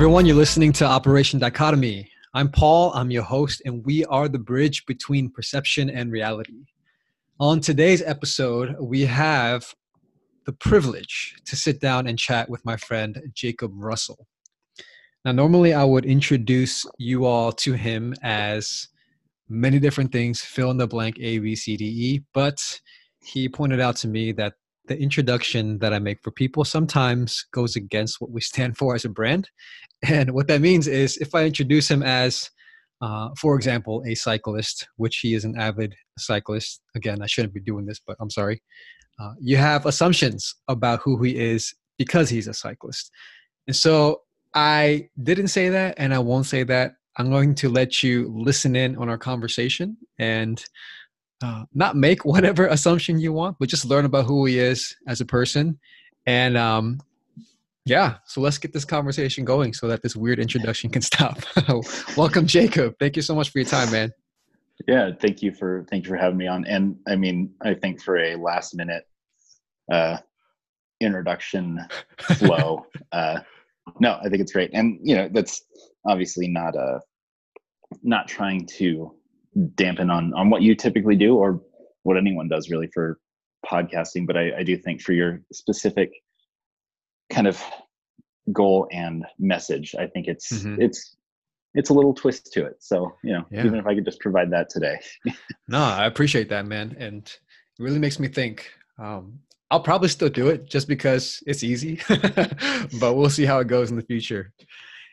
everyone. You're listening to Operation Dichotomy. I'm Paul, I'm your host, and we are the bridge between perception and reality. On today's episode, we have the privilege to sit down and chat with my friend Jacob Russell. Now, normally I would introduce you all to him as many different things, fill in the blank A, B, C, D, E, but he pointed out to me that the introduction that I make for people sometimes goes against what we stand for as a brand. And what that means is if I introduce him as, uh, for example, a cyclist, which he is an avid cyclist, again, I shouldn't be doing this, but I'm sorry. Uh, you have assumptions about who he is because he's a cyclist. And so I didn't say that, and I won't say that. I'm going to let you listen in on our conversation and uh, not make whatever assumption you want, but just learn about who he is as a person. And um, yeah, so let's get this conversation going so that this weird introduction can stop. Welcome, Jacob. Thank you so much for your time, man. Yeah, thank you for thank you for having me on. And I mean, I think for a last minute uh, introduction flow, uh, no, I think it's great. And you know, that's obviously not a uh, not trying to dampen on on what you typically do or what anyone does really for podcasting but I, I do think for your specific kind of goal and message i think it's mm-hmm. it's it's a little twist to it so you know yeah. even if i could just provide that today no i appreciate that man and it really makes me think um, i'll probably still do it just because it's easy but we'll see how it goes in the future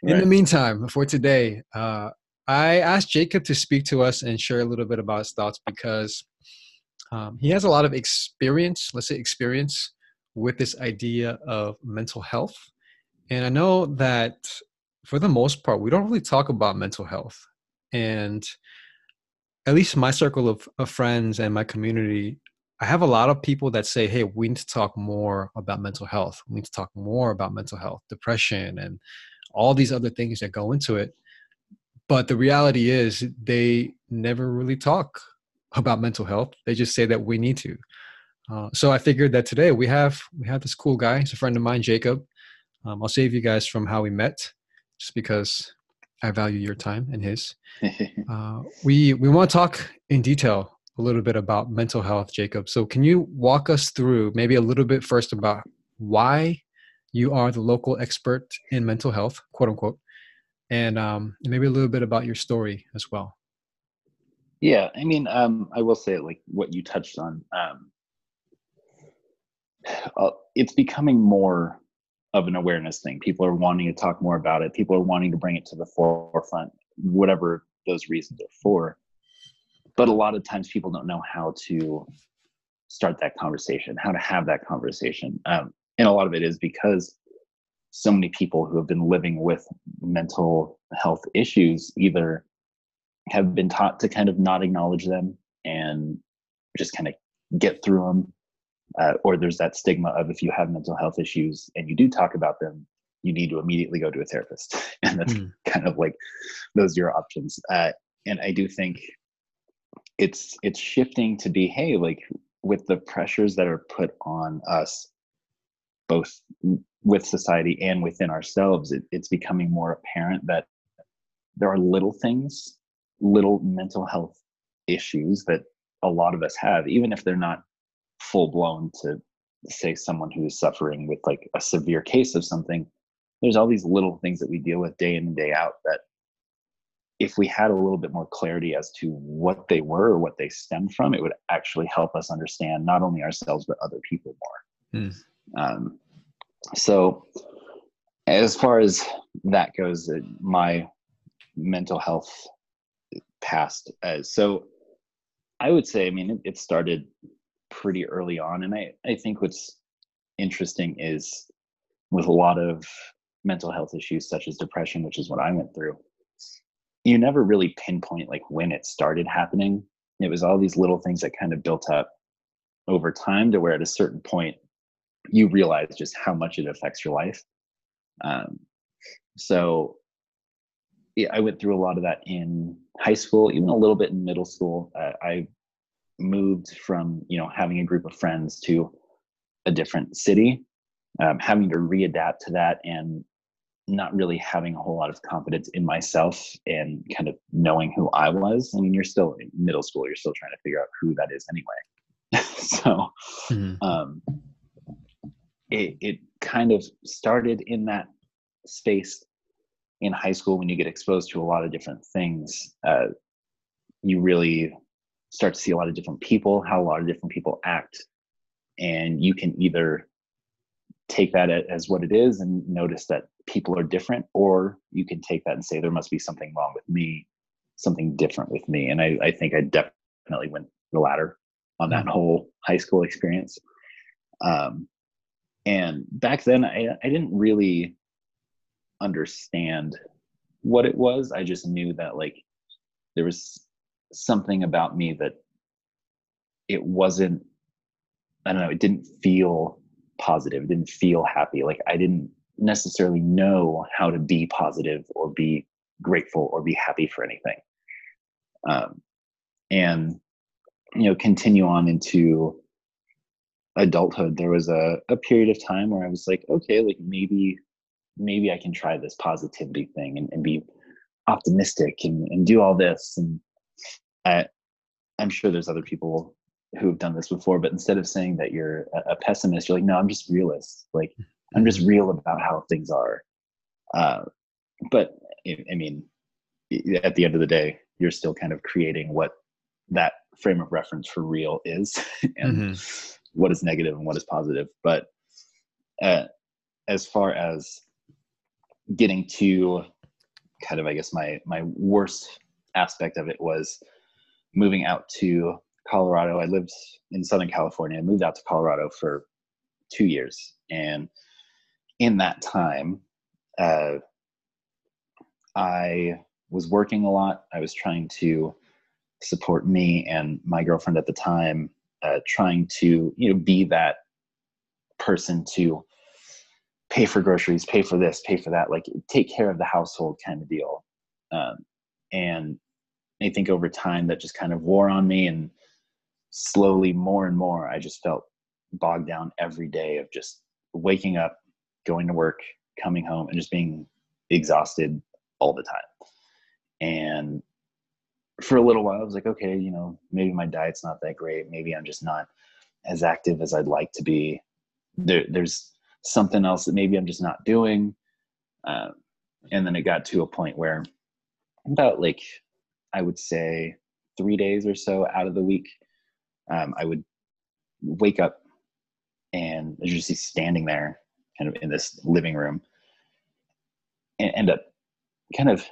right. in the meantime for today uh, I asked Jacob to speak to us and share a little bit about his thoughts because um, he has a lot of experience, let's say experience, with this idea of mental health. And I know that for the most part, we don't really talk about mental health. And at least my circle of, of friends and my community, I have a lot of people that say, hey, we need to talk more about mental health. We need to talk more about mental health, depression, and all these other things that go into it but the reality is they never really talk about mental health they just say that we need to uh, so i figured that today we have we have this cool guy he's a friend of mine jacob um, i'll save you guys from how we met just because i value your time and his uh, we we want to talk in detail a little bit about mental health jacob so can you walk us through maybe a little bit first about why you are the local expert in mental health quote unquote and um, maybe a little bit about your story as well. Yeah, I mean, um, I will say like what you touched on. Um, uh, it's becoming more of an awareness thing. People are wanting to talk more about it. People are wanting to bring it to the forefront, whatever those reasons are for. But a lot of times, people don't know how to start that conversation, how to have that conversation, um, and a lot of it is because so many people who have been living with mental health issues either have been taught to kind of not acknowledge them and just kind of get through them uh, or there's that stigma of if you have mental health issues and you do talk about them you need to immediately go to a therapist and that's mm. kind of like those are your options uh, and i do think it's it's shifting to be hey like with the pressures that are put on us both with society and within ourselves, it, it's becoming more apparent that there are little things, little mental health issues that a lot of us have, even if they're not full blown to say someone who is suffering with like a severe case of something. There's all these little things that we deal with day in and day out that if we had a little bit more clarity as to what they were or what they stem from, it would actually help us understand not only ourselves but other people more. Mm. Um, so as far as that goes uh, my mental health past uh, so i would say i mean it, it, started pretty early on and i i think what's interesting is with a lot of mental health issues such as depression which is what i went through you never really pinpoint like when it started happening it was all these little things that kind of built up over time to where at a certain point you realize just how much it affects your life. Um, so yeah, I went through a lot of that in high school, even a little bit in middle school. Uh, I moved from you know having a group of friends to a different city, um, having to readapt to that, and not really having a whole lot of confidence in myself and kind of knowing who I was. I mean, you're still in middle school, you're still trying to figure out who that is anyway. so mm-hmm. um, it, it kind of started in that space in high school when you get exposed to a lot of different things. Uh, you really start to see a lot of different people, how a lot of different people act. And you can either take that as what it is and notice that people are different, or you can take that and say, there must be something wrong with me, something different with me. And I, I think I definitely went the latter on that mm-hmm. whole high school experience. Um, and back then, I, I didn't really understand what it was. I just knew that like there was something about me that it wasn't I don't know, it didn't feel positive, it didn't feel happy. Like I didn't necessarily know how to be positive or be grateful or be happy for anything. Um, and you know, continue on into adulthood, there was a, a period of time where I was like, okay, like maybe maybe I can try this positivity thing and, and be optimistic and, and do all this. And I, I'm sure there's other people who have done this before, but instead of saying that you're a, pessimist, you're like, no, I'm just realist. Like I'm just mm-hmm. real about how things are. Uh, but I mean, at the end of the day, you're still kind of creating what that frame of reference for real is and mm-hmm. what is negative and what is positive. But uh, as far as getting to kind of i guess my my worst aspect of it was moving out to colorado. I lived in southern california I moved out to colorado for two years. And in that time uh, i was working a lot. I was trying to support me and my girlfriend at the time uh, trying to you know be that person to pay for groceries, pay for this, pay for that, like take care of the household kind of deal. Um, and I think over time that just kind of wore on me and slowly more and more, I just felt bogged down every day of just waking up, going to work, coming home and just being exhausted all the time. And for a little while, I was like, okay, you know, maybe my diet's not that great. Maybe I'm just not as active as I'd like to be. There, there's something else that maybe I'm just not doing. Uh, and then it got to a point where about like, I would say three days or so out of the week, um, I would wake up and just be standing there kind of in this living room and end up kind of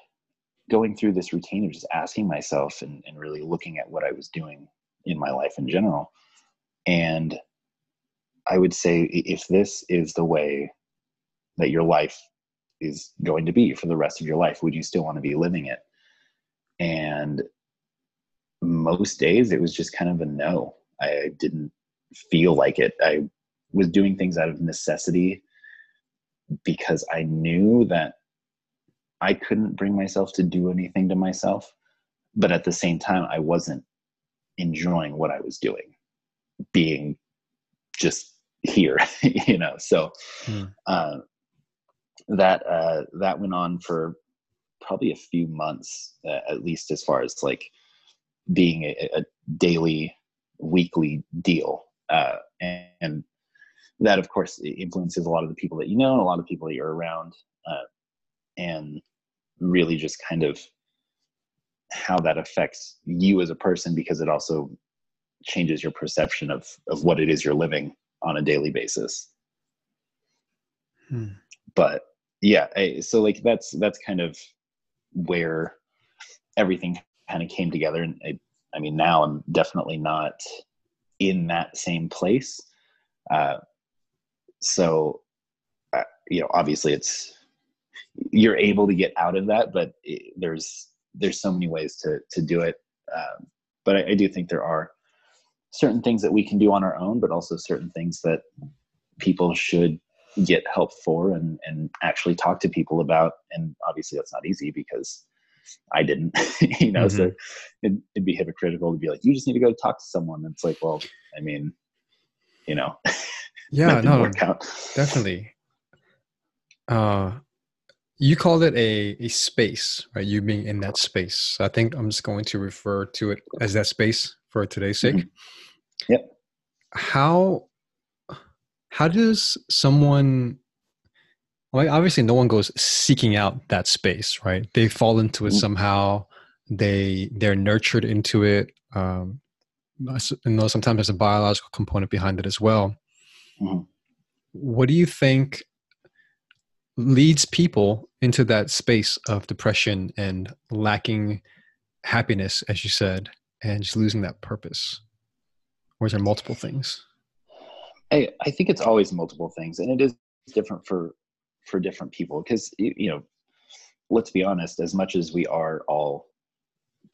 going through this routine of just asking myself and, and really looking at what I was doing in my life in general. And I would say if this is the way that your life is going to be for the rest of your life, would you still want to be living it? And most days it was just kind of a no. I didn't feel like it. I was doing things out of necessity because I knew that I couldn't bring myself to do anything to myself. But at the same time, I wasn't enjoying what I was doing, being just here you know so hmm. uh, that uh, that went on for probably a few months uh, at least as far as like being a, a daily weekly deal uh, and, and, that of course influences a lot of the people that you know and a lot of people that you're around uh, and really just kind of how that affects you as a person because it also changes your perception of of what it is you're living on a daily basis. Hmm. But yeah, I, so like that's that's kind of where everything kind of came together. And I, I mean, now I'm definitely not in that same place. Uh, so, uh, you know, obviously it's you're able to get out of that, but it, there's there's so many ways to to do it. Um, but I, I do think there are certain things that we can do on our own, but also certain things that people should get help for and, and actually talk to people about. And obviously that's not easy because I didn't, you know, mm-hmm. so it'd, it'd, be hypocritical to be like, you just need to go talk to someone. And it's like, well, I mean, you know, yeah, no, definitely. Uh, you called it a, a space, right? You being in that space. I think I'm just going to refer to it as that space for today's sake. Mm-hmm. Yep. How how does someone well, obviously no one goes seeking out that space, right? They fall into it mm-hmm. somehow. They they're nurtured into it. Um, you know, sometimes there's a biological component behind it as well. Mm-hmm. What do you think leads people into that space of depression and lacking happiness, as you said, and just losing that purpose? Or is there multiple things? I, I think it's always multiple things, and it is different for for different people because you know, let's be honest. As much as we are all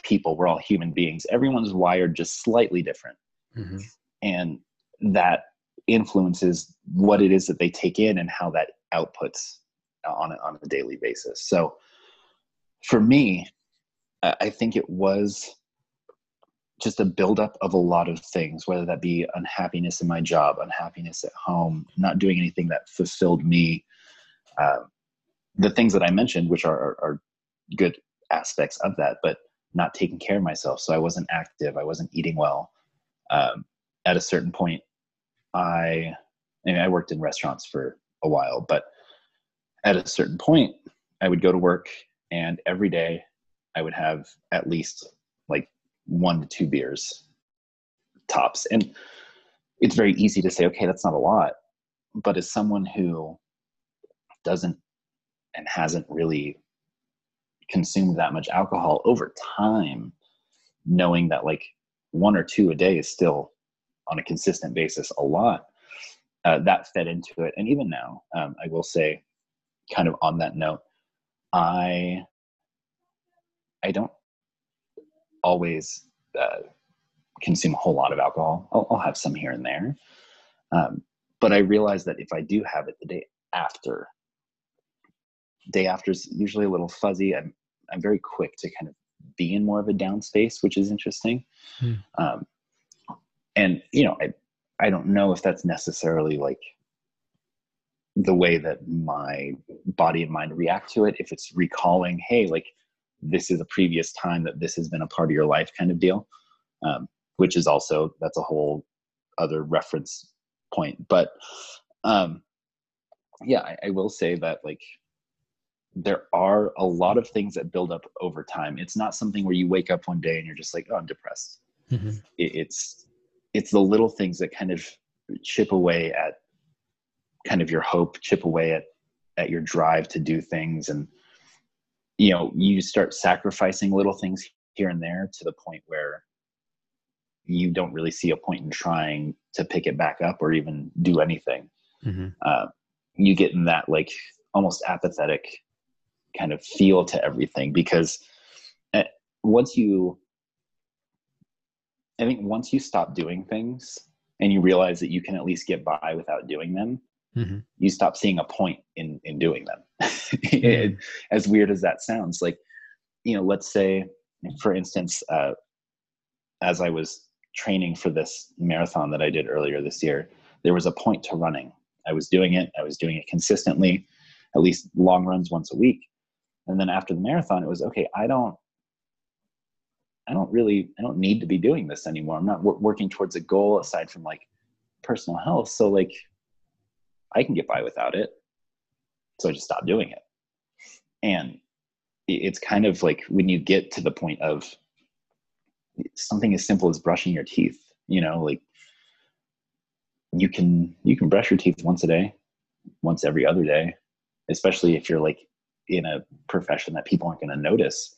people, we're all human beings. Everyone's wired just slightly different, mm-hmm. and that influences what it is that they take in and how that outputs on a, on a daily basis. So for me, I think it was just a buildup of a lot of things, whether that be unhappiness in my job, unhappiness at home, not doing anything that fulfilled me. Uh, the things that I mentioned, which are, are, are good aspects of that, but not taking care of myself. So I wasn't active. I wasn't eating well. Um, at a certain point, I, I, mean, I worked in restaurants for a while, but at a certain point, I would go to work and every day I would have at least like one to two beers tops. And it's very easy to say, okay, that's not a lot. But as someone who doesn't and hasn't really consumed that much alcohol over time, knowing that like one or two a day is still on a consistent basis a lot, uh, that fed into it. And even now, um, I will say, kind of on that note, I I don't always uh, consume a whole lot of alcohol. I'll, I'll have some here and there, um, but I realize that if I do have it the day after, day after is usually a little fuzzy. I'm I'm very quick to kind of be in more of a down space, which is interesting. Hmm. Um, and you know, I I don't know if that's necessarily like the way that my body and mind react to it if it's recalling hey like this is a previous time that this has been a part of your life kind of deal um, which is also that's a whole other reference point. But um, yeah I, I will say that like there are a lot of things that build up over time. It's not something where you wake up one day and you're just like oh i'm depressed. Mm-hmm. it, it's it's the little things that kind of chip away at kind of your hope chip away at at your drive to do things and you know you start sacrificing little things here and there to the point where you don't really see a point in trying to pick it back up or even do anything mm-hmm. uh, you get in that like almost apathetic kind of feel to everything because eh, once you i think once you stop doing things and you realize that you can at least get by without doing them mm-hmm. you stop seeing a point in in doing them as weird as that sounds like you know let's say for instance uh, as i was training for this marathon that i did earlier this year there was a point to running. I was doing it i was doing it consistently at least long runs once a week. And then after the marathon it was okay i don't i don't really i don't need to be doing this anymore. I'm not w- working towards a goal aside from like personal health. So like I can get by without it. So I just stopped doing it. And it's kind of like when you get to the point of something as simple as brushing your teeth, you know, like you can you can brush your teeth once a day, once every other day, especially if you're like in a profession that people aren't going to notice.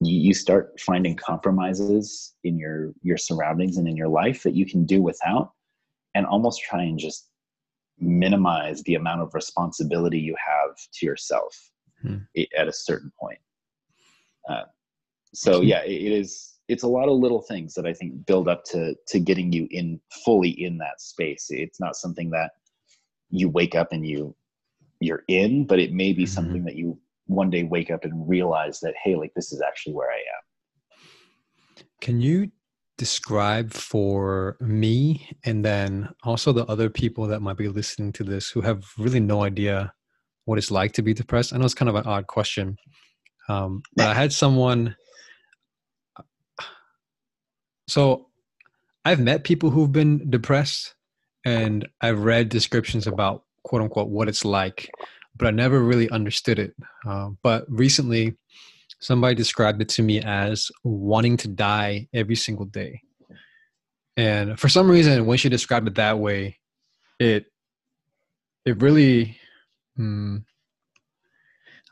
You, you start finding compromises in your your surroundings and in your life that you can do without and almost try and just minimize the amount of responsibility you have to yourself hmm. at a certain point. Uh, so yeah, it, is. It's a lot of little things that I think build up to to getting you in fully in that space. It's not something that you wake up and you you're in, but it may be mm-hmm. something that you one day wake up and realize that hey, like this is actually where I am. Can you describe for me and then also the other people that might be listening to this who have really no idea what it's like to be depressed? I know it's kind of an odd question, um, but I had someone. So, I've met people who've been depressed, and I've read descriptions about quote unquote what it's like, but I never really understood it. Uh, but recently, somebody described it to me as wanting to die every single day. And for some reason, when she described it that way, it it really hmm,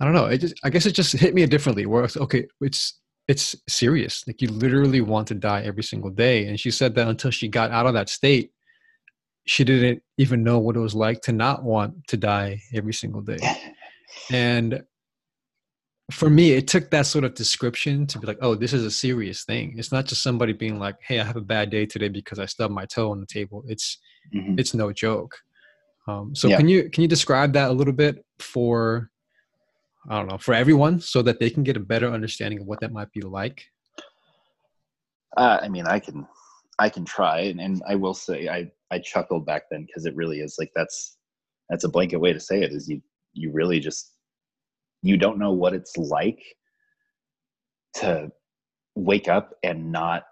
I don't know. It just I guess it just hit me differently. Where it's okay, it's it's serious. Like you literally want to die every single day. And she said that until she got out of that state, she didn't even know what it was like to not want to die every single day. And for me, it took that sort of description to be like, oh, this is a serious thing. It's not just somebody being like, hey, I have a bad day today because I stubbed my toe on the table. It's mm-hmm. it's no joke. Um, so yeah. can you can you describe that a little bit for I don't know for everyone so that they can get a better understanding of what that might be like? Uh, I mean, I can I can try, and, and I will say I I chuckled back then because it really is like that's that's a blanket way to say it is you you really just you don't know what it's like to wake up and not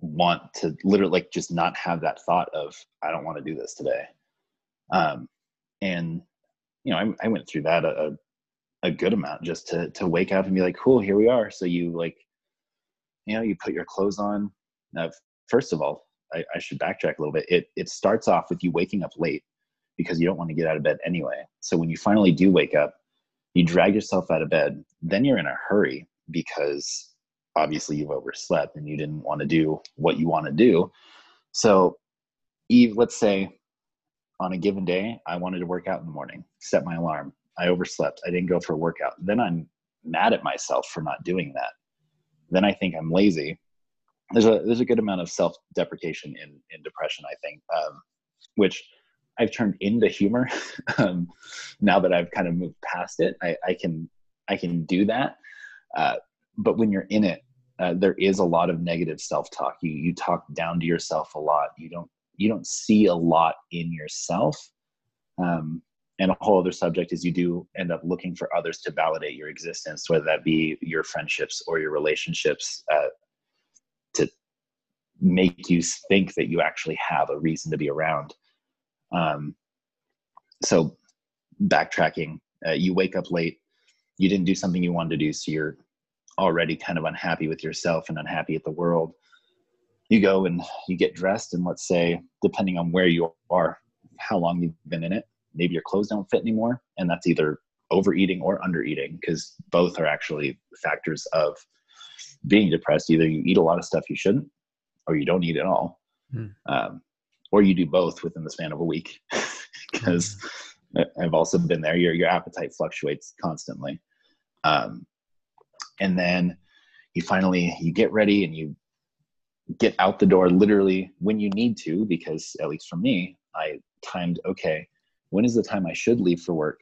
want to literally like just not have that thought of i don't want to do this today. Um and you know i, I went through that a, a good amount just to to wake up and be like cool here we are. So you like you know you put your clothes on. Now first of all I, I should backtrack a little bit. It it starts off with you waking up late because you don't want to get out of bed anyway. So when you finally do wake up, you drag yourself out of bed, then you're in a hurry because obviously you've overslept and you didn't want to do what you want to do. So, Eve, let's say on a given day, I wanted to work out in the morning, set my alarm. I overslept. I didn't go for a workout. Then I'm mad at myself for not doing that. Then I think I'm lazy. There's a there's a good amount of self deprecation in in depression. I think, um, which I've turned into humor. um, now that I've kind of moved past it, I, I can I can do that. Uh, but when you're in it, uh, there is a lot of negative self-talk. You you talk down to yourself a lot. You don't you don't see a lot in yourself. Um, and a whole other subject is you do end up looking for others to validate your existence, whether that be your friendships or your relationships, uh, to make you think that you actually have a reason to be around. Um, so backtracking, uh, you wake up late, you didn't do something you wanted to do, so you're already kind of unhappy with yourself and unhappy at the world. You go and you get dressed, and let's say, depending on where you are, how long you've been in it, maybe your clothes don't fit anymore, and that's either overeating or undereating because both are actually factors of being depressed. Either you eat a lot of stuff you shouldn't, or you don't eat at all. Hmm. Um, or you do both within the span of a week because. I've also been there. Your your appetite fluctuates constantly, um, and then you finally you get ready and you get out the door literally when you need to because at least for me I timed okay when is the time I should leave for work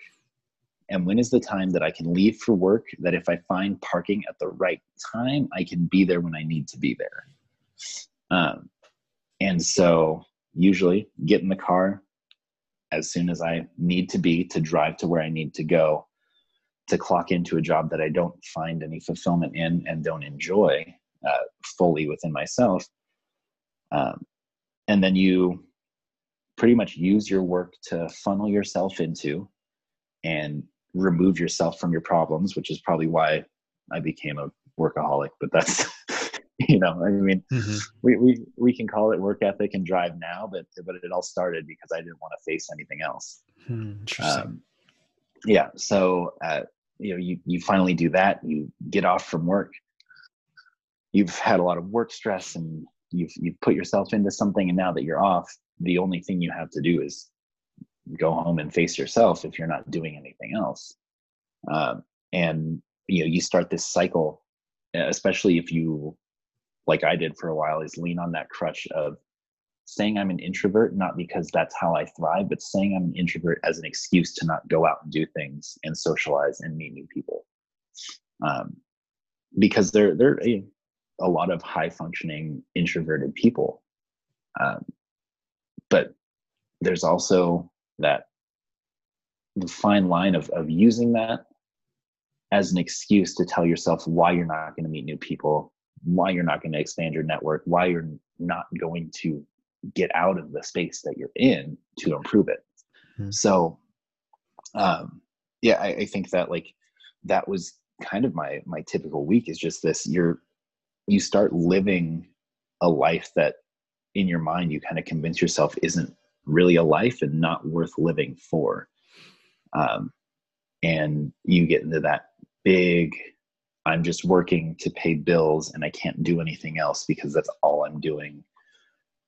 and when is the time that I can leave for work that if I find parking at the right time I can be there when I need to be there um, and so usually get in the car as soon as I need to be to drive to where I need to go to clock into a job that I don't find any fulfillment in and don't enjoy uh, fully within myself. Um, and then you pretty much use your work to funnel yourself into and remove yourself from your problems, which is probably why I became a workaholic. But that's you know i mean mm-hmm. we, we we can call it work ethic and drive now but but it all started because i didn't want to face anything else. Hmm, um, yeah so uh, you know you you finally do that. You get off from work. You've had a lot of work stress and you've you've put yourself into something and now that you're off the only thing you have to do is go home and face yourself if you're not doing anything else. Um, and you know you start this cycle especially if you like I did for a while, is lean on that crutch of saying I'm an introvert, not because that's how I thrive, but saying I'm an introvert as an excuse to not go out and do things and socialize and meet new people. Um, because there, there are a, lot of high functioning introverted people. Um, but there's also that the fine line of of using that as an excuse to tell yourself why you're not going to meet new people, why you're not going to expand your network, why you're not going to get out of the space that you're in to improve it. Hmm. So, um, yeah, I, I think that like that was kind of my my typical week is just this you're you start living a life that in your mind you kind of convince yourself isn't really a life and not worth living for um, and you get into that big i'm just working to pay bills and i can't do anything else because that's all i'm doing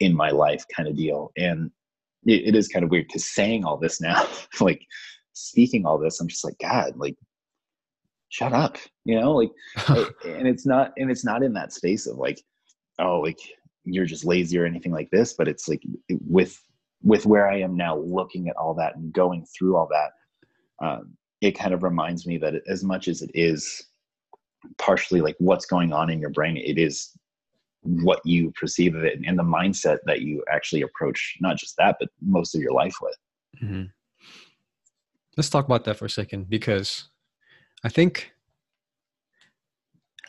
in my life kind of deal. And it, it is kind of weird because saying all this now like speaking all this i'm just like god like shut up you know like and it's not and it's not in that space of like oh like you're just lazy or anything like this but it's like with with where i am now looking at all that and going through all that um, it kind of reminds me that as much as it is partially like what's going on in your brain. It is what you perceive of it and the mindset that you actually approach not just that but most of your life with. Mm-hmm. let's talk about that for a second because i think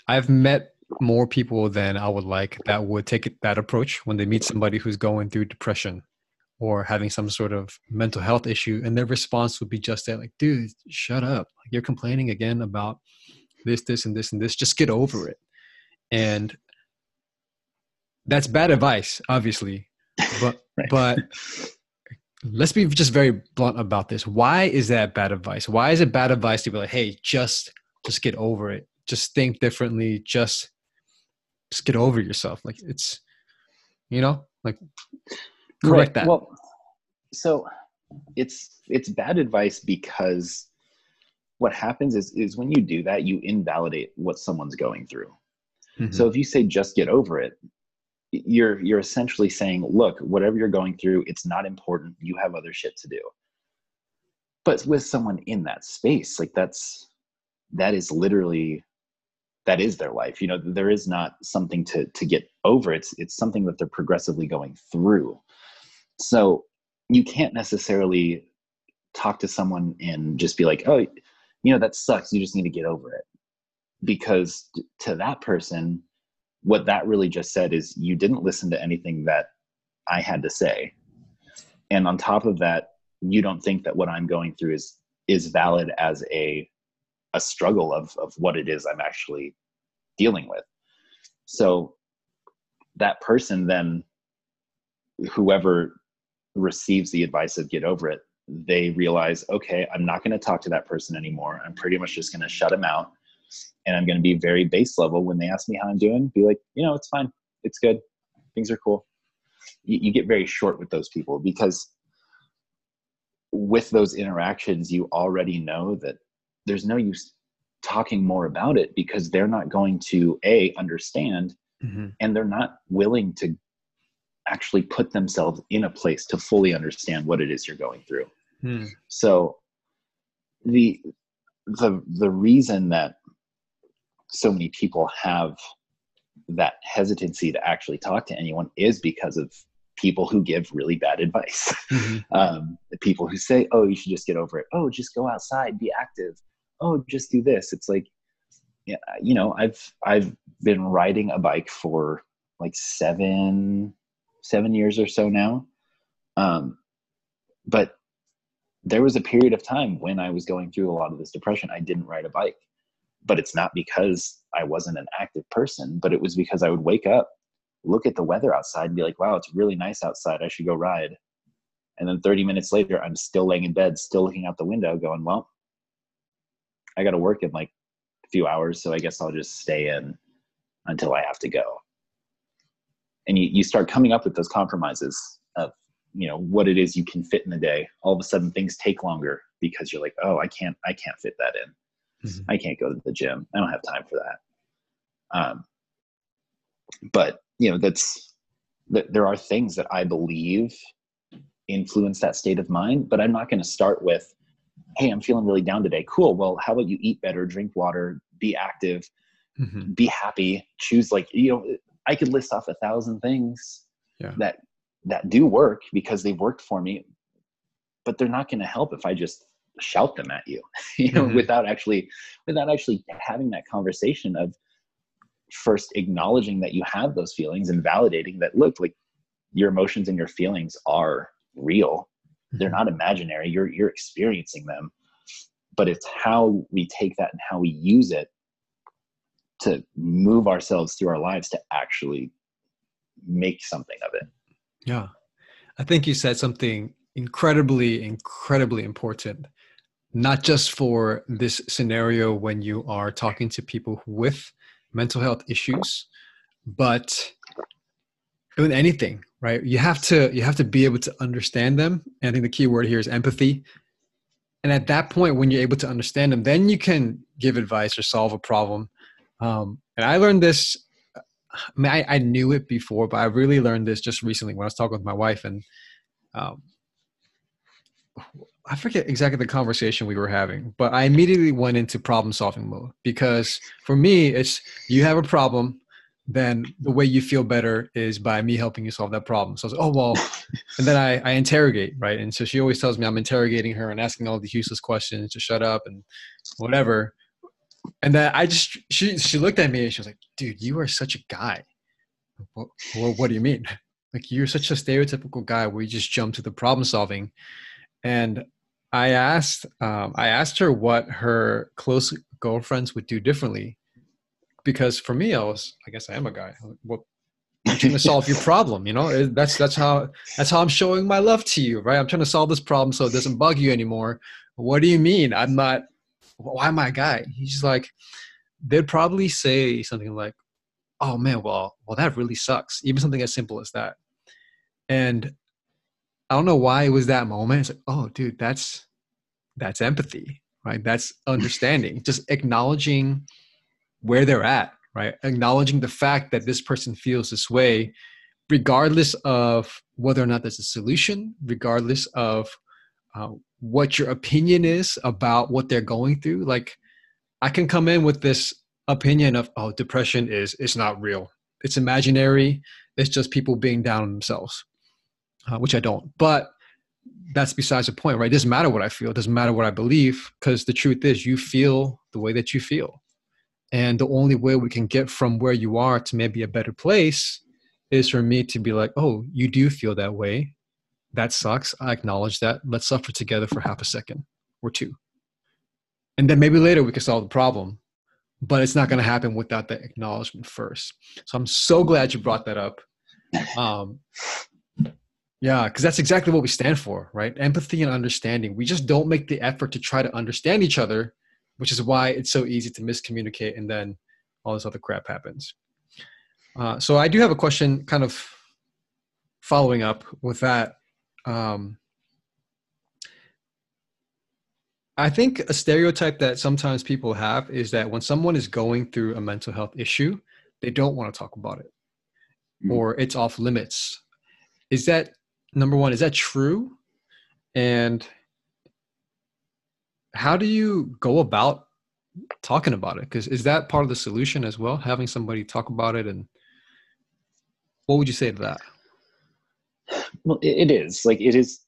i've met more people than i would like that would take that approach when they meet somebody who's going through depression or having some sort of mental health issue and their response would be just that like dude shut up. You're complaining again about this this and this and this. Just get over it. And that's bad advice obviously but right. but let's be just very blunt about this. Why is that bad advice? Why is it bad advice to be like hey just just get over it. Just think differently. Just just get over yourself. Like it's you know like correct right. that. Well so it's it's bad advice because what happens is is when you do that you invalidate what someone's going through. Mm-hmm. so if you say just get over it you're you're essentially saying look whatever you're going through it's not important. You have other shit to do. But with someone in that space like that's that is literally that is their life. You know there is not something to to get over. It's it's something that they're progressively going through. So you can't necessarily talk to someone and just be like, oh, you know, that sucks. You just need to get over it. Because to that person, what that really just said is you didn't listen to anything that I had to say. And on top of that, you don't think that what I'm going through is is valid as a a struggle of of what it is I'm actually dealing with. So that person then whoever receives the advice of get over it, they realize, okay, I'm not going to talk to that person anymore. I'm pretty much just going to shut them out. And I'm going to be very base level when they ask me how I'm doing, be like, you know, it's fine. It's good. Things are cool. You, you get very short with those people because with those interactions, you already know that there's no use talking more about it because they're not going to a understand mm-hmm. and they're not willing to actually put themselves in a place to fully understand what it is you're going through. Hmm. So the the the reason that so many people have that hesitancy to actually talk to anyone is because of people who give really bad advice. Mm-hmm. Um, people who say, "Oh, you should just get over it. Oh, just go outside, be active. Oh, just do this." It's like, yeah, you know, I've I've been riding a bike for like seven seven years or so now. Um, but there was a period of time when I was going through a lot of this depression. I didn't ride a bike, but it's not because I wasn't an active person, but it was because I would wake up, look at the weather outside, and be like, wow, it's really nice outside. I should go ride. And then 30 minutes later, I'm still laying in bed, still looking out the window, going, well, I got to work in like a few hours, so I guess I'll just stay in until I have to go and you, you start coming up with those compromises of you know what it is you can fit in the day all of a sudden things take longer because you're like oh i can't i can't fit that in mm-hmm. i can't go to the gym i don't have time for that um, but you know that's that there are things that i believe influence that state of mind but i'm not going to start with hey i'm feeling really down today cool well how about you eat better drink water be active mm-hmm. be happy choose like you know I could list off a thousand things yeah. that that do work because they've worked for me, but they're not going to help if I just shout them at you you know mm-hmm. without actually without actually having that conversation of first acknowledging that you have those feelings and validating that look like your emotions and your feelings are real they're mm-hmm. not imaginary you're you're experiencing them but it's how we take that and how we use it to move ourselves through our lives to actually make something of it yeah. I think you said something incredibly incredibly important not just for this scenario when you are talking to people with mental health issues but in anything right? You have to you have to be able to understand them. And i think the key word here is empathy. And at that point when you're able to understand them then you can give advice or solve a problem. Um, and i learned this I, mean, I, I, knew it before but i really learned this just recently when i was talking with my wife and um, I forget exactly the conversation we were having, but I immediately went into problem solving mode because for me, it's you have a problem, then the way you feel better is by me helping you solve that problem. So I was like, oh, well, and then I, I interrogate, right? And so she always tells me I'm interrogating her and asking all these useless questions to shut up and whatever. And then I just, she, she looked at me and she was like, dude, you are such a guy. What, what, what do you mean? Like you're such a stereotypical guy where you just jump to the problem solving. And I asked um, I asked her what her close girlfriends would do differently, because for me, I was I guess I am a guy. Well, I'm trying to solve your problem. You know, that's that's how that's how I'm showing my love to you, right? I'm trying to solve this problem so it doesn't bug you anymore. What do you mean? I'm not. Why am I a guy? He's like, they'd probably say something like, "Oh man, well, well, that really sucks." Even something as simple as that. And I don't know why it was that moment. It's like, oh, dude, that's that's empathy, right? That's understanding. Just acknowledging where they're at, right? Acknowledging the fact that this person feels this way, regardless of whether or not there's a solution, regardless of uh, what your opinion is about what they're going through. Like, I can come in with this opinion of, oh, depression is it's not real. It's imaginary. It's just people being down on themselves uh, which I don't. But that's besides the point, right? It doesn't matter what I feel. It doesn't matter what I believe because the truth is you feel the way that you feel. And the only way we can get from where you are to maybe a better place is for me to be like, oh, you do feel that way. That sucks. I acknowledge that. Let's suffer together for half a second or two. And then maybe later we can solve the problem. But it's not going to happen without the acknowledgement first. So I'm so glad you brought that up. Um, yeah, because that's exactly what we stand for, right? Empathy and understanding. We just don't make the effort to try to understand each other, which is why it's so easy to miscommunicate and then all this other crap happens. Uh, so I do have a question kind of following up with that. Um, I think a stereotype that sometimes people have is that when someone is going through a mental health issue, they don't want to talk about it mm-hmm. or it's off limits. Is that number one, is that true? And how do you go about talking about it? Because is that part of the solution as well? Having somebody talk about it, and what would you say to that? Well, it is like it is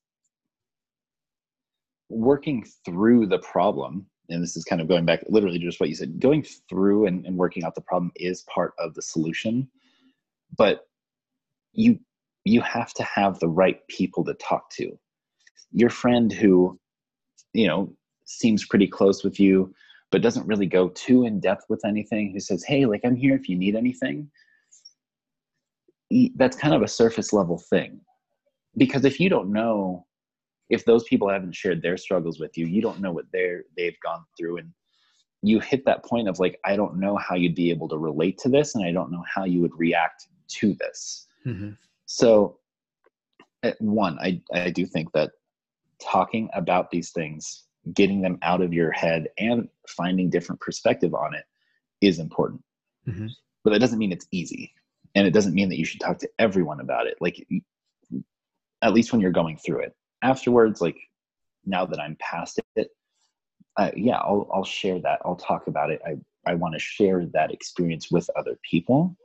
working through the problem and this is kind of going back literally to just what you said going through and, and working out the problem is part of the solution but you you have to have the right people to talk to. Your friend who, you know, seems pretty close with you, but doesn't really go too in depth with anything, who says, Hey, like, I'm here if you need anything. That's kind of a surface level thing. Because if you don't know, if those people haven't shared their struggles with you, you don't know what they're, they've gone through. And you hit that point of like, I don't know how you'd be able to relate to this, and I don't know how you would react to this. Mm-hmm. So, one, I, I do think that talking about these things, getting them out of your head, and finding different perspective on it is important. Mm-hmm. But that doesn't mean it's easy. And it doesn't mean that you should talk to everyone about it. Like, at least when you're going through it. Afterwards, like, now that I'm past it, uh, yeah, I'll, I'll share that. I'll talk about it. I, I want to share that experience with other people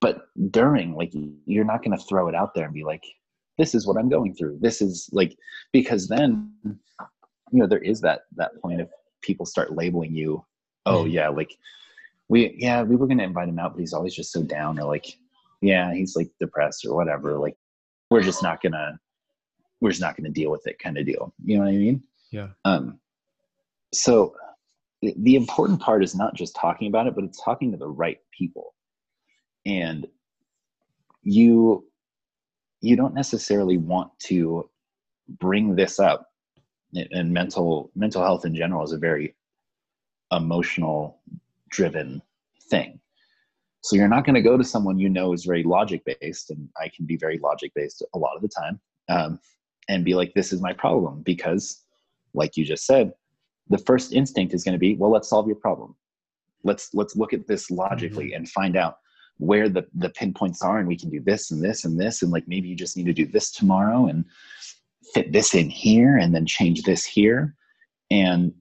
but during like you're not going to throw it out there and be like this is what i'm going through this is like because then you know there is that that point of people start labeling you oh Mhm. yeah like we yeah we were going to invite him out but he's always just so down or like yeah he's like depressed or whatever like we're just not gonna we're just not gonna deal with it kind of deal you know what i mean? Yeah. um so the- important part is not just talking about it but it's talking to the right people. And you you don't necessarily want to bring this up and- and mental mental health in general is a very emotional driven thing so you're not going to go to someone you know is very logic based and i can be very logic based a lot of the time um, and be like this is my problem because like you just said the first instinct is going to be well let's solve your problem. Let's let's look at this logically and find out where the the pinpoints are and we can do this and this and this and like maybe you just need to do this tomorrow and fit this in here and then change this here. And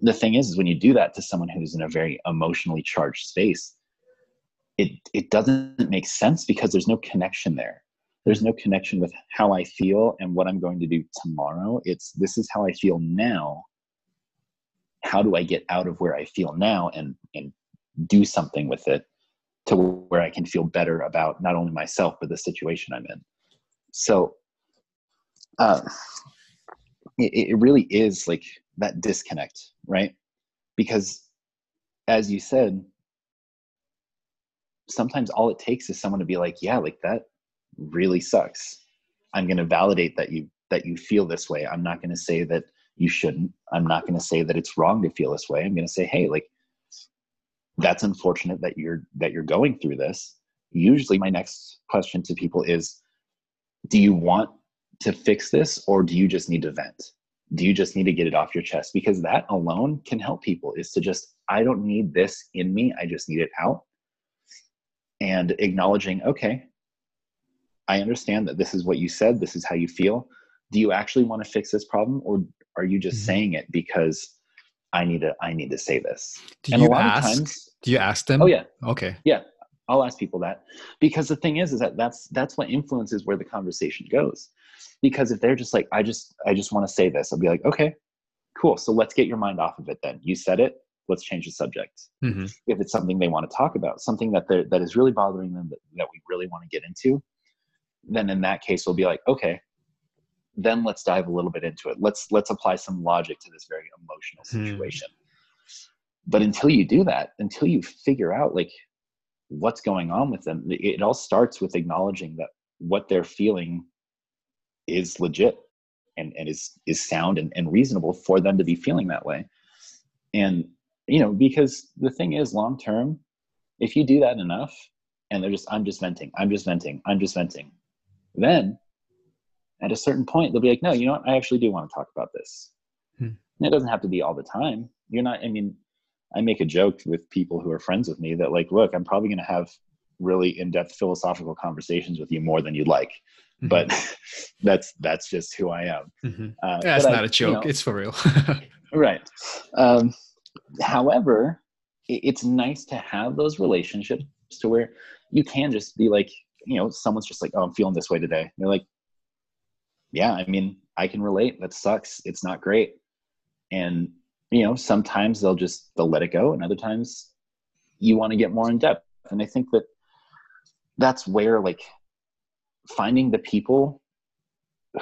the thing is, is when you do that to someone who's in a very emotionally charged space it it doesn't make sense because there's no connection there. There's no connection with how i feel and what i'm going to do tomorrow. It's this is how i feel now. How do i get out of where i feel now and and do something with it to where i can feel better about not only myself but the situation i'm in? So uh it, it really is like that disconnect right? Because as you said sometimes all it takes is someone to be like yeah like that really sucks. I'm going to validate that you that you feel this way. I'm not going to say that you shouldn't. I'm not going to say that it's wrong to feel this way. I'm going to say hey like that's unfortunate that you're that you're going through this usually my next question to people is do you want to fix this or do you just need to vent? Do you just need to get it off your chest? Because that alone can help people is to just i don't need this in me. I just need it out and acknowledging okay i understand that this is what you said this is how you feel do you actually want to fix this problem or are you just Mhm. saying it because i need to i need to say this Do and a you lot ask? of times Do you ask them? oh yeah Okay. Yeah. I'll ask people that because the thing is, is that that's that's what influences where the conversation goes. Because if they're just like, I just I just want to say this, I'll be like, okay, cool. So let's get your mind off of it. Then you said it. Let's change the subject. hmm If it's something they want to talk about, something that that is really bothering them that, that we really want to get into, then in that case, we'll be like, okay, then let's dive a little bit into it. Let's let's apply some logic to this very emotional Hmm. situation. But until you do that, until you figure out like what's going on with them it it all starts with acknowledging that what they're feeling is legit and, and is is sound and, and reasonable for them to be feeling that way and you know because the thing is long term if you do that enough and they're just i'm just venting i'm just venting i'm just venting then at a certain point they'll be like no you know what i actually do want to talk about this Hmm. and it doesn't have to be all the time you're not i mean I make a joke with people who are friends with me that like, look, I'm probably going to have really in-depth philosophical conversations with you more than you'd like, Mhm. but that's that's just who I am. Mhm. Uh, that's but I- not a you joke. know, it's for real. right. Um, however, it's nice to have those relationships to where you can just be like, you know, someone's just like, oh, I'm feeling this way today. They're like, yeah, I mean, I can relate. That sucks. It's not great. And you know, sometimes they'll just they'll let it go, and other times you want to get more in depth. And I think that that's where like finding the people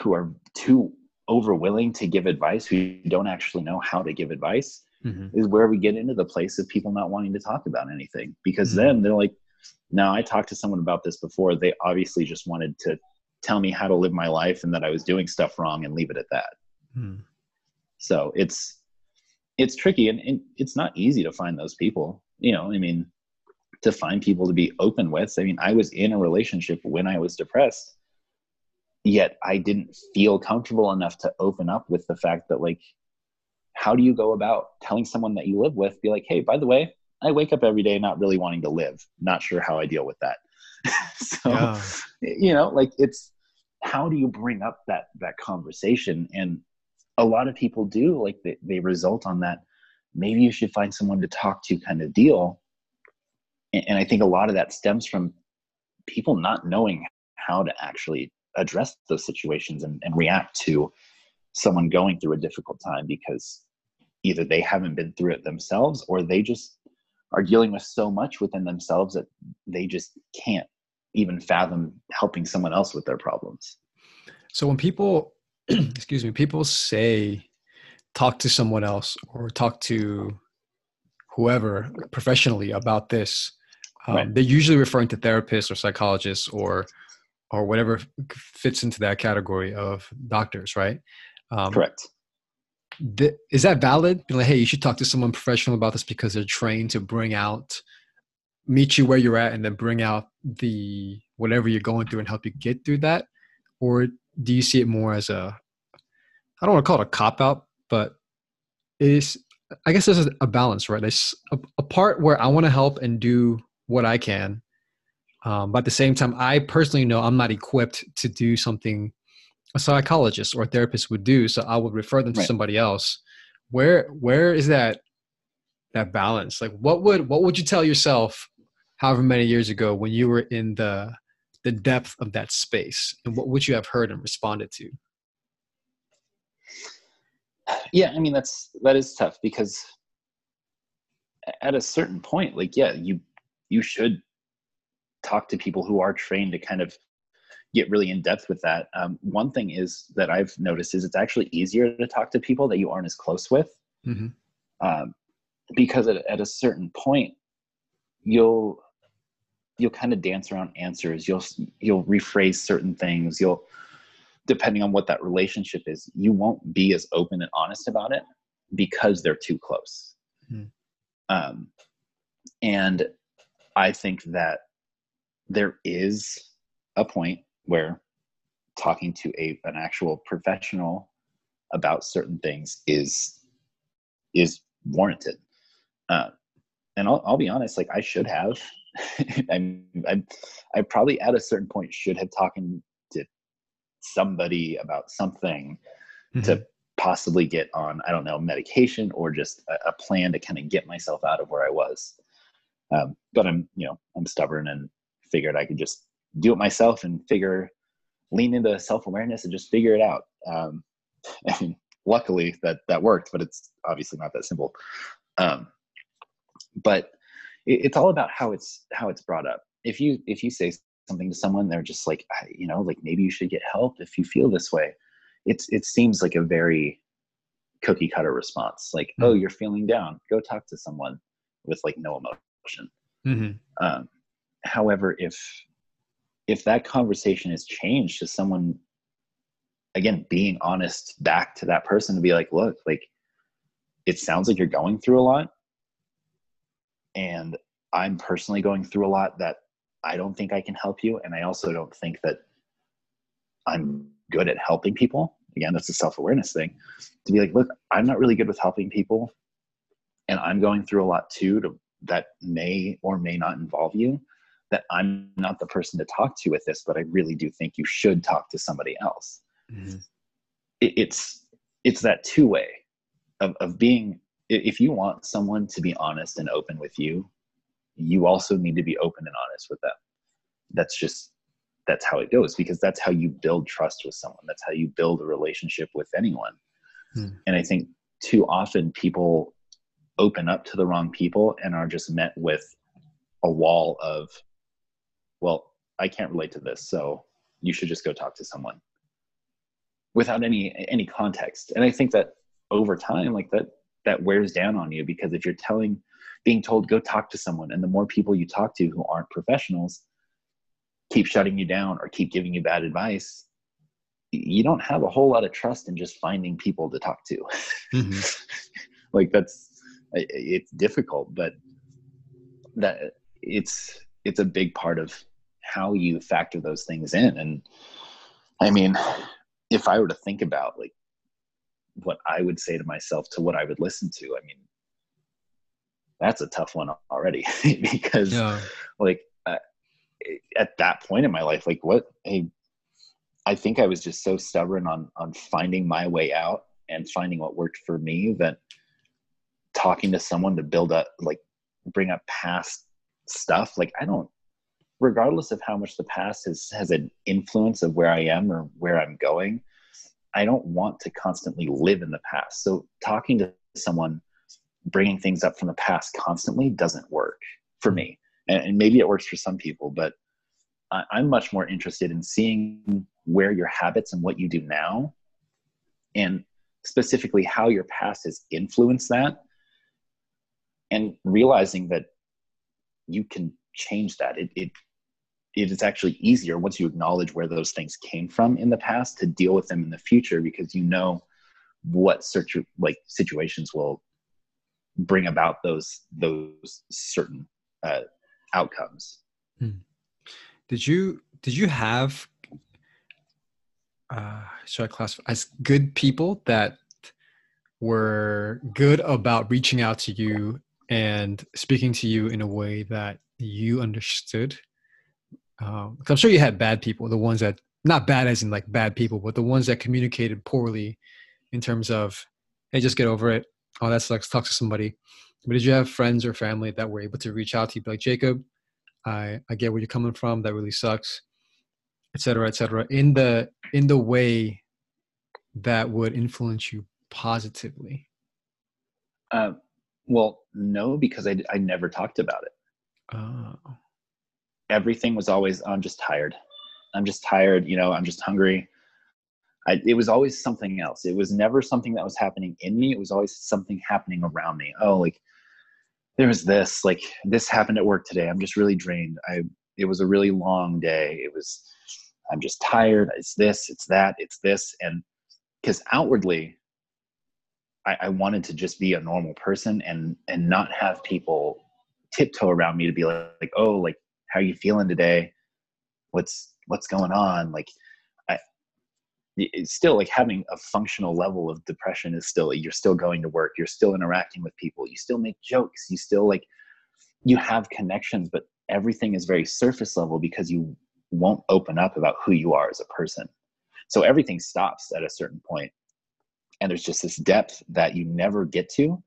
who are too over willing to give advice, who don't actually know how to give advice, Mhm. is where we get into the place of people not wanting to talk about anything because Mhm. then they're like now i talked to someone about this before they obviously just wanted to tell me how to live my life and that i was doing stuff wrong and leave it at that Mhm. so it's it's tricky and, and it's not easy to find those people you know i mean to find people to be open with i mean i was in a relationship when i was depressed yet i didn't feel comfortable enough to open up with the fact that like how do you go about telling someone that you live with be like hey by the way i wake up every day not really wanting to live. Not sure how i deal with that. So Yeah. you know like it's how do you bring up that that conversation? And a lot of people do like they, they result on that maybe you should find someone to talk to kind of deal. And, and i think a lot of that stems from people not knowing how to actually address those situations and, and react to someone going through a difficult time because either they haven't been through it themselves or they just are dealing with so much within themselves that they just can't even fathom helping someone else with their problems. So when people, excuse me, people say talk to someone else or talk to whoever professionally about this, um, right. they're usually referring to therapists or psychologists or or whatever fits into that category of doctors, right? Um, Correct. Th- is that valid? Like, hey, you should talk to someone professional about this because they're trained to bring out, meet you where you're at, and then bring out the whatever you're going through and help you get through that, or do you see it more as a, I don't want to call it a cop out, but is I guess there's a balance, right? There's a, a part where I want to help and do what I can, um, but at the same time, I personally know I'm not equipped to do something a psychologist or a therapist would do. So I would refer them to right. somebody else. Where where is that that balance? Like what would what would you tell yourself however many years ago when you were in the the depth of that space? And what would you have heard and responded to? Yeah, I mean that's that is tough because at a certain point, like yeah, you you should talk to people who are trained to kind of get really in depth with that. Um, one thing is that I've noticed is it's actually easier to talk to people that you aren't as close with, mm-hmm. um, because at, at a certain point, you'll you'll kind of dance around answers. You'll you'll rephrase certain things. You'll depending on what that relationship is, you won't be as open and honest about it because they're too close. Mm-hmm. Um, and I think that there is a point where talking to a an actual professional about certain things is is warranted. Uh, and I'll, I'll be honest, like I should have. I, I, I probably at a certain point should have talking to somebody about something mm-hmm. to possibly get on, I don't know, medication or just a, a plan to kind of get myself out of where I was. Um, but I'm, you know, I'm stubborn and figured I could just do it myself and figure lean into self-awareness and just figure it out. Um, and luckily that that worked but it's obviously not that simple. Um, but it, it's all about how it's how it's brought up. If you if you say something to someone they're just like you know like maybe you should get help if you feel this way. It's it seems like a very cookie cutter response. Like mm-hmm. oh you're feeling down. Go talk to someone with like no emotion. Mm-hmm. um, however if if that conversation is changed to someone again being honest back to that person to be like look like it sounds like you're going through a lot and i'm personally going through a lot that i don't think i can help you and i also don't think that i'm good at helping people. Again that's a self-awareness thing. To be like look i'm not really good with helping people and i'm going through a lot too to, that may or may not involve you that I'm not the person to talk to with this, but I really do think you should talk to somebody else. Mm-hmm. It, it's it's that two way of of being. If you want someone to be honest and open with you, you also need to be open and honest with them. That's just that's how it goes because that's how you build trust with someone. That's how you build a relationship with anyone. Mm. And I think too often people open up to the wrong people and are just met with a wall of well, I can't relate to this, so you should just go talk to someone without any any context. And I think that over time, like that that wears down on you because if you're telling being told go talk to someone and the more people you talk to who aren't professionals keep shutting you down or keep giving you bad advice you don't have a whole lot of trust in just finding people to talk to mm-hmm. like that's it's difficult but that it's it's a big part of how you factor those things in and i mean if i were to think about like what i would say to myself to what i would listen to i mean that's a tough one already because yeah. like uh, at that point in my life like what hey i think i was just so stubborn on on finding my way out and finding what worked for me that talking to someone to build up like bring up past stuff like i don't regardless of how much the past has has an influence of where i am or where i'm going i don't want to constantly live in the past. So talking to someone bringing things up from the past constantly doesn't work for me. And, and maybe it works for some people but I, i'm much more interested in seeing where your habits and what you do now and specifically how your past has influenced that and realizing that you can change that. It, it it is actually easier once you acknowledge where those things came from in the past to deal with them in the future because you know what search like situations will bring about those those certain uh, outcomes hmm. did you did you have uh should i classify as good people that were good about reaching out to you and speaking to you in a way that you understood um, I'm sure you had bad people, the ones that not bad as in like bad people, but the ones that communicated poorly in terms of, hey, just get over it. Oh, that sucks. Talk to somebody. But did you have friends or family that were able to reach out to you, be like Jacob, I I get where you're coming from. That really sucks, et cetera, et cetera. In the in the way that would influence you positively. Uh, well, no, because I I never talked about it. Oh everything was always i'm just tired. I'm just tired you know i'm just hungry. I, it was always something else. It was never something that was happening in me. It was always something happening around me. Oh like there was this like this happened at work today. I'm just really drained. I it was a really long day. It was i'm just tired. It's this it's that it's this. And because outwardly I, I wanted to just be a normal person and and not have people tiptoe around me to be like, like oh like how are you feeling today? What's what's going on? Like i still like having a functional level of depression is still you're still going to work you're still interacting with people you still make jokes you still like you have connections but everything is very surface level because you won't open up about who you are as a person. So everything stops at a certain point and there's just this depth that you never get to.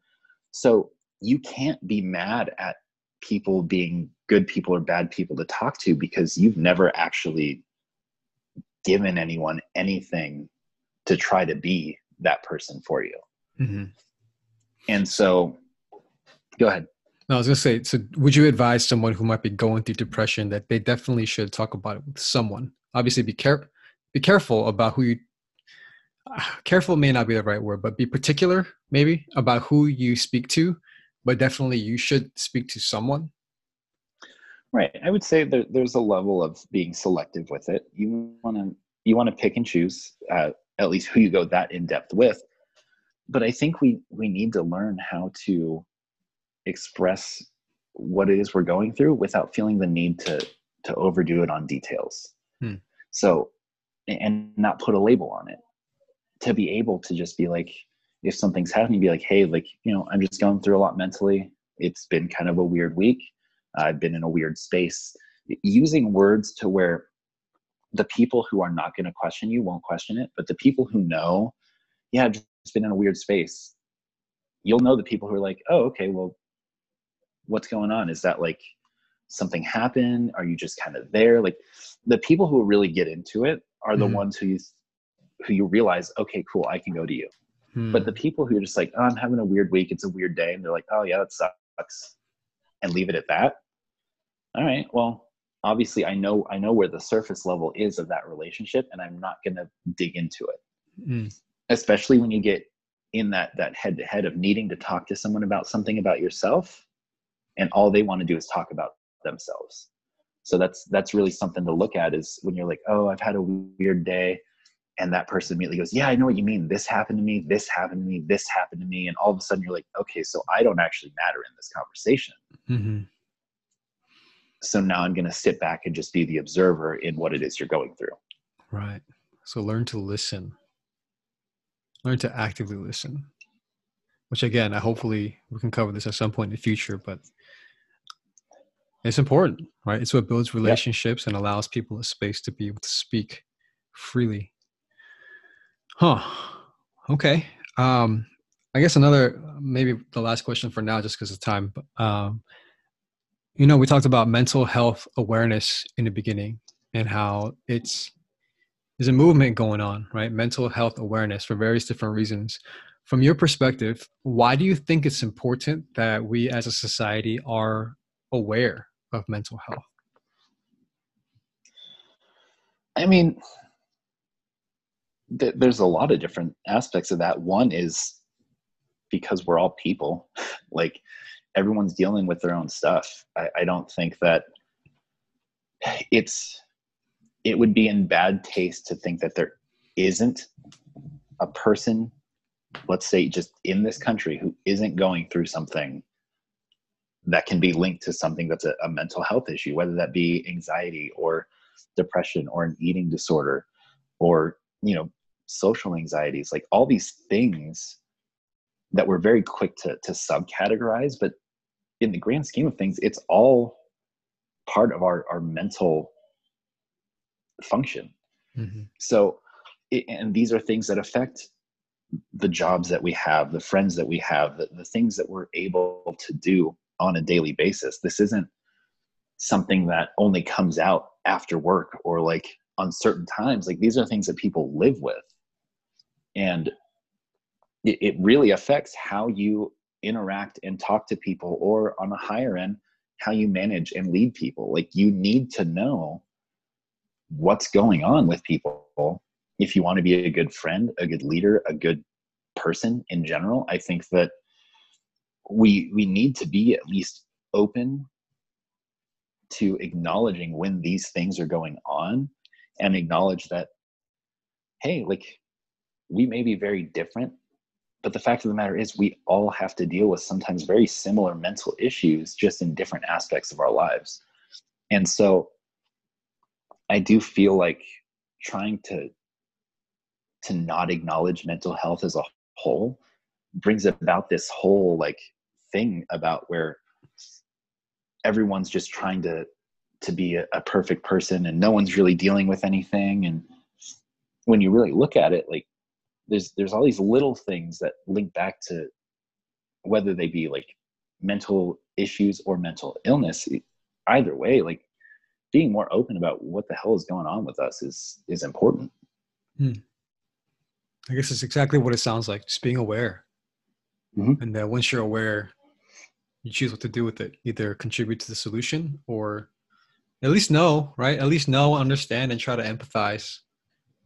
So you can't be mad at people being good people or bad people to talk to because you've never actually given anyone anything to try to be that person for you. Mm-hmm. And so, go ahead. No, I was gonna say. So, would you advise someone who might be going through depression that they definitely should talk about it with someone? Obviously, be careful. Be careful about who you. careful may not be the right word, but be particular maybe about who you speak to. But definitely, you should speak to someone Right. I would say that there's a level of being selective with it. You want to you want to pick and choose uh, at least who you go that in depth with. But I think we we need to learn how to express what it is we're going through without feeling the need to to overdo it on details. Hmm. So and not put a label on it. To be able to just be like, if something's happening, be like, hey, like, you know, I'm just going through a lot mentally. It's been kind of a weird week I've been in a weird space. Using words to where the people who are not going to question you won't question it, but the people who know, yeah, I've just been in a weird space. You'll know the people who are like, oh, okay, well, what's going on? Is that like something happened? Are you just kind of there? Like the people who really get into it are the mm. ones who you, who you realize, okay, cool, I can go to you. Mm. But the people who are just like, oh, I'm having a weird week, it's a weird day, and they're like, oh yeah, that sucks, and leave it at that all right well obviously i know i know where the surface level is of that relationship and i'm not going to dig into it. Mm. especially when you get in that that head to head of needing to talk to someone about something about yourself and all they want to do is talk about themselves. So that's that's really something to look at is when you're like oh i've had a weird day and that person immediately goes yeah i know what you mean. This happened to me this happened to me this happened to me and all of a sudden you're like okay so i don't actually matter in this conversation. Mm-hmm so now i'm going to sit back and just be the observer in what it is you're going through. Right. So learn to listen. Learn to actively listen which again i hopefully we can cover this at some point in the future but it's important right? It's what builds relationships yep. and allows people a space to be able to speak freely. Huh. Okay. Um i guess another maybe the last question for now just because of time um You know, we talked about mental health awareness in the beginning and how it's there's a movement going on, right? Mental health awareness for various different reasons. From your perspective, why do you think it's important that we as a society are aware of mental health? I mean, th- there's a lot of different aspects of that. One is because we're all people, like everyone's dealing with their own stuff. I, I don't think that it's it would be in bad taste to think that there isn't a person let's say just in this country who isn't going through something that can be linked to something that's a, a, mental health issue whether that be anxiety or depression or an eating disorder or you know social anxieties like all these things that we're very quick to to subcategorize but in the grand scheme of things it's all part of our our mental function. Mm-hmm. so it, and these are things that affect the jobs that we have the friends that we have the, the things that we're able to do on a daily basis. This isn't something that only comes out after work or like on certain times. Like these are things that people live with. And it, it really affects how you interact and talk to people or on a higher end how you manage and lead people. Like you need to know what's going on with people. If you want to be a good friend a good leader a good person in general i think that we we need to be at least open to acknowledging when these things are going on and acknowledge that hey like we may be very different but the fact of the matter is we all have to deal with sometimes very similar mental issues just in different aspects of our lives. And so i do feel like trying to to not acknowledge mental health as a whole brings about this whole like thing about where everyone's just trying to to be a, a perfect person and no one's really dealing with anything. And when you really look at it like there's there's all these little things that link back to whether they be like mental issues or mental illness either way like being more open about what the hell is going on with us is is important hmm. i guess it's exactly what it sounds like just being aware mm-hmm. and that once you're aware you choose what to do with it either contribute to the solution or at least know right at least know understand and try to empathize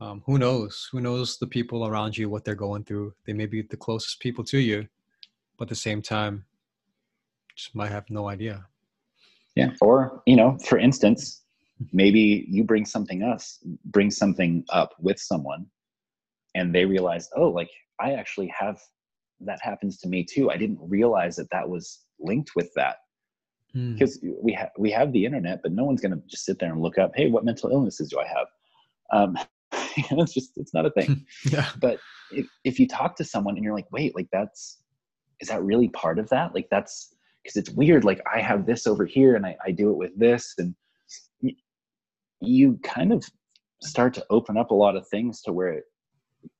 um, who knows? Who knows the people around you what they're going through? They may be the closest people to you but at the same time just might have no idea. Yeah or you know for instance maybe you bring something else bring something up with someone and they realize oh like i actually have that happens to me too. I didn't realize that that was linked with that. Because hmm. we have we have the internet but no one's going to just sit there and look up hey what mental illnesses do i have? Um, it's just it's not a thing. Yeah. But if, if you talk to someone and you're like wait like that's is that really part of that? Like that's because it's weird like i have this over here and I, I do it with this and you, you kind of start to open up a lot of things to where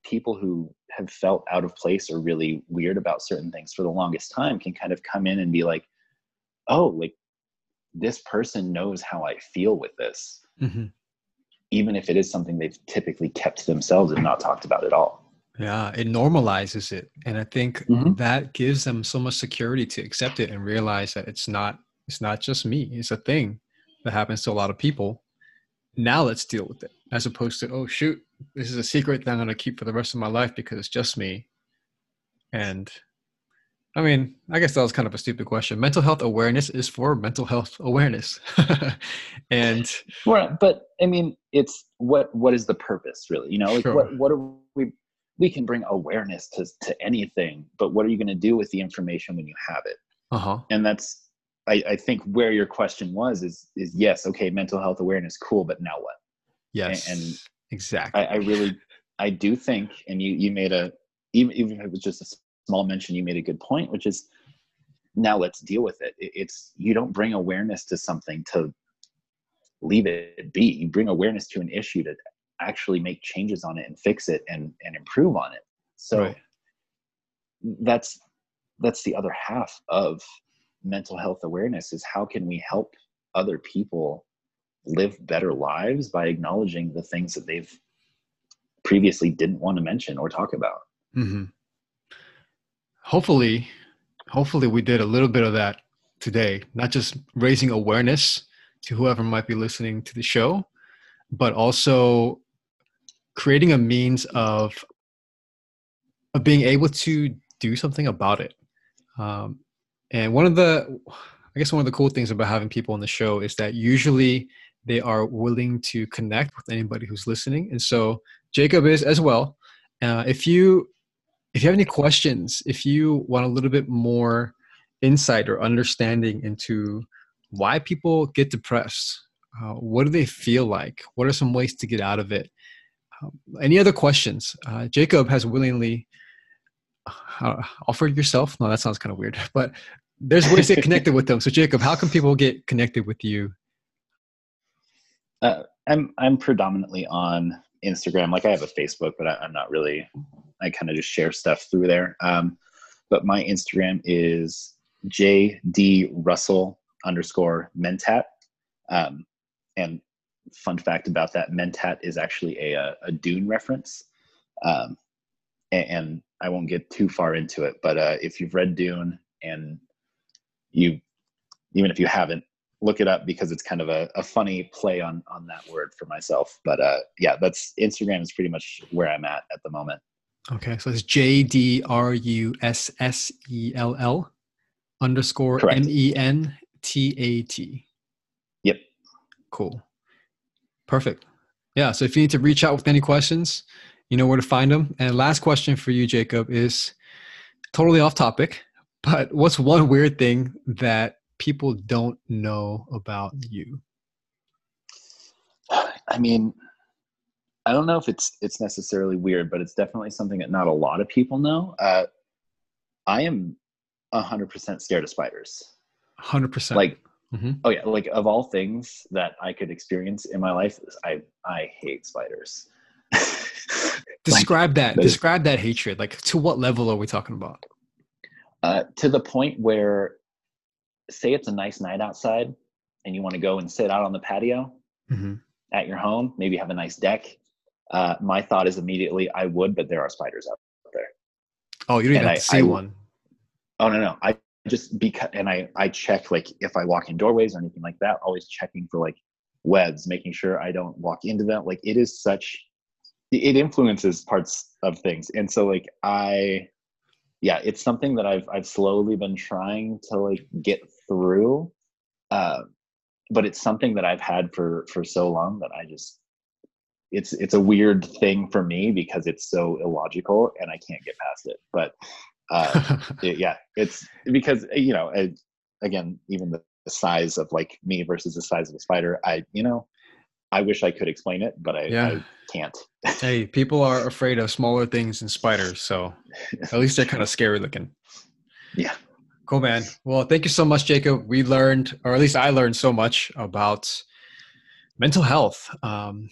people who have felt out of place or really weird about certain things for the longest time can kind of come in and be like oh like this person knows how i feel with this. Mm-hmm even if it is something they've typically kept to themselves and not talked about at all. Yeah, it normalizes it. And I think mm-hmm. that gives them so much security to accept it and realize that it's not it's not just me. It's a thing that happens to a lot of people. Now let's deal with it. As opposed to, oh shoot, this is a secret that I'm gonna keep for the rest of my life because it's just me. And I mean, I guess that was kind of a stupid question. Mental health awareness is for mental health awareness. and well, but I mean, it's what what is the purpose really? You know, like sure. what what are we we can bring awareness to to anything, but what are you going to do with the information when you have it? Uh-huh. And that's I, I think where your question was is is yes, okay, mental health awareness, cool, but now what? Yes. And, and exactly. I, I really I do think, and you you made a even even if it was just a small mention, you made a good point, which is now let's deal with it. It's you don't bring awareness to something to leave it be. You bring awareness to an issue to actually make changes on it and fix it and and improve on it. So right. that's that's the other half of mental health awareness is how can we help other people live better lives by acknowledging the things that they've previously didn't want to mention or talk about. Mm-hmm. Hopefully, hopefully we did a little bit of that today. Not just raising awareness to whoever might be listening to the show, but also creating a means of of being able to do something about it. Um, and one of the, I guess, one of the cool things about having people on the show is that usually they are willing to connect with anybody who's listening. And so Jacob is as well. Uh, if you if you have any questions, if you want a little bit more insight or understanding into why people get depressed, uh, what do they feel like? What are some ways to get out of it? Um, any other questions? Uh, Jacob has willingly uh, offered yourself. No, that sounds kind of weird, but there's ways to get connected with them. So, Jacob, how can people get connected with you? Uh, I'm I'm predominantly on Instagram. Like I have a Facebook, but I, am not really. I kind of just share stuff through there. Um, but my Instagram is jd russell underscore mentat. Um, and fun fact about that, mentat is actually a a, Dune reference. Um, and, and, I won't get too far into it, but uh, if you've read Dune and you, even if you haven't, look it up because it's kind of a, a funny play on on that word for myself. But uh, yeah, that's Instagram is pretty much where I'm at at the moment. Okay, so it's J D R U S S E L L underscore M E N T A T. Yep. Cool. Perfect. Yeah. So if you need to reach out with any questions, you know where to find them. And last question for you, Jacob, is totally off topic, but what's one weird thing that people don't know about you? I mean, I don't know if it's it's necessarily weird, but it's definitely something that not a lot of people know. Uh, I am hundred percent scared of spiders. Hundred percent. Like, mm-hmm. oh yeah, like of all things that I could experience in my life, I I hate spiders. Describe like, that. Describe that hatred. Like, to what level are we talking about? Uh, to the point where say it's a nice night outside and you want to go and sit out on the patio mm-hmm. at your home, maybe have a nice deck. Uh, my thought is immediately I would, but there are spiders out there. Oh, you don't even I, see I, one. Oh no, no. I just because and I I check like if I walk in doorways or anything like that, always checking for like webs, making sure I don't walk into them. Like it is such it influences parts of things. And so like I yeah, it's something that I've I've slowly been trying to like get through. Uh, but it's something that I've had for for so long that I just it's it's a weird thing for me because it's so illogical and I can't get past it. But uh, it, yeah, it's because you know again even the, the size of like me versus the size of a spider. I you know I wish I could explain it, but I, yeah. I can't. hey, people are afraid of smaller things than spiders, so at least they're kind of scary looking. Yeah. Cool, man. Well, thank you so much, Jacob. We learned, or at least I learned so much about mental health. Um,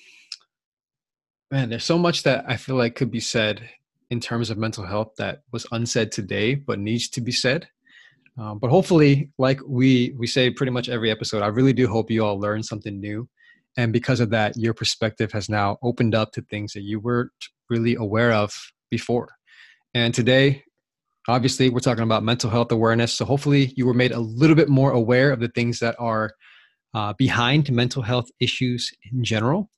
man, there's so much that I feel like could be said in terms of mental health that was unsaid today, but needs to be said. Um, but hopefully, like we we say pretty much every episode, I really do hope you all learn something new. And because of that your perspective has now opened up to things that you weren't really aware of before. And today obviously we're talking about mental health awareness. So hopefully you were made a little bit more aware of the things that are uh, behind mental health issues in general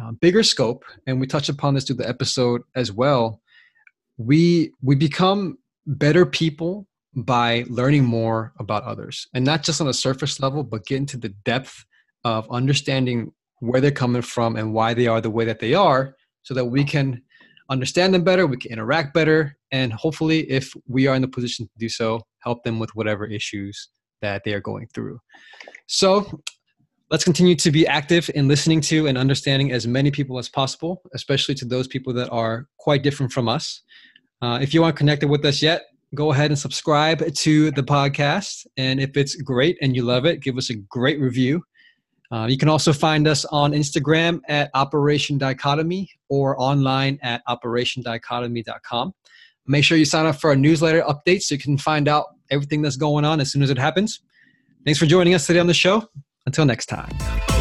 uh, bigger scope and we touched upon this through the episode as well we we become better people by learning more about others and not just on a surface level but get into the depth of understanding where they're coming from and why they are the way that they are so that we can understand them better, we can interact better, and hopefully, if we are in the position to do so, help them with whatever issues that they are going through. So, let's continue to be active in listening to and understanding as many people as possible, especially to those people that are quite different from us. Uh, if you aren't connected with us yet, go ahead and subscribe to the podcast. And if it's great and you love it, give us a great review. Uh, you can also find us on Instagram at Operation Dichotomy or online at operationdichotomy.com. Make sure you sign up for our newsletter updates so you can find out everything that's going on as soon as it happens. Thanks for joining us today on the show. Until next time.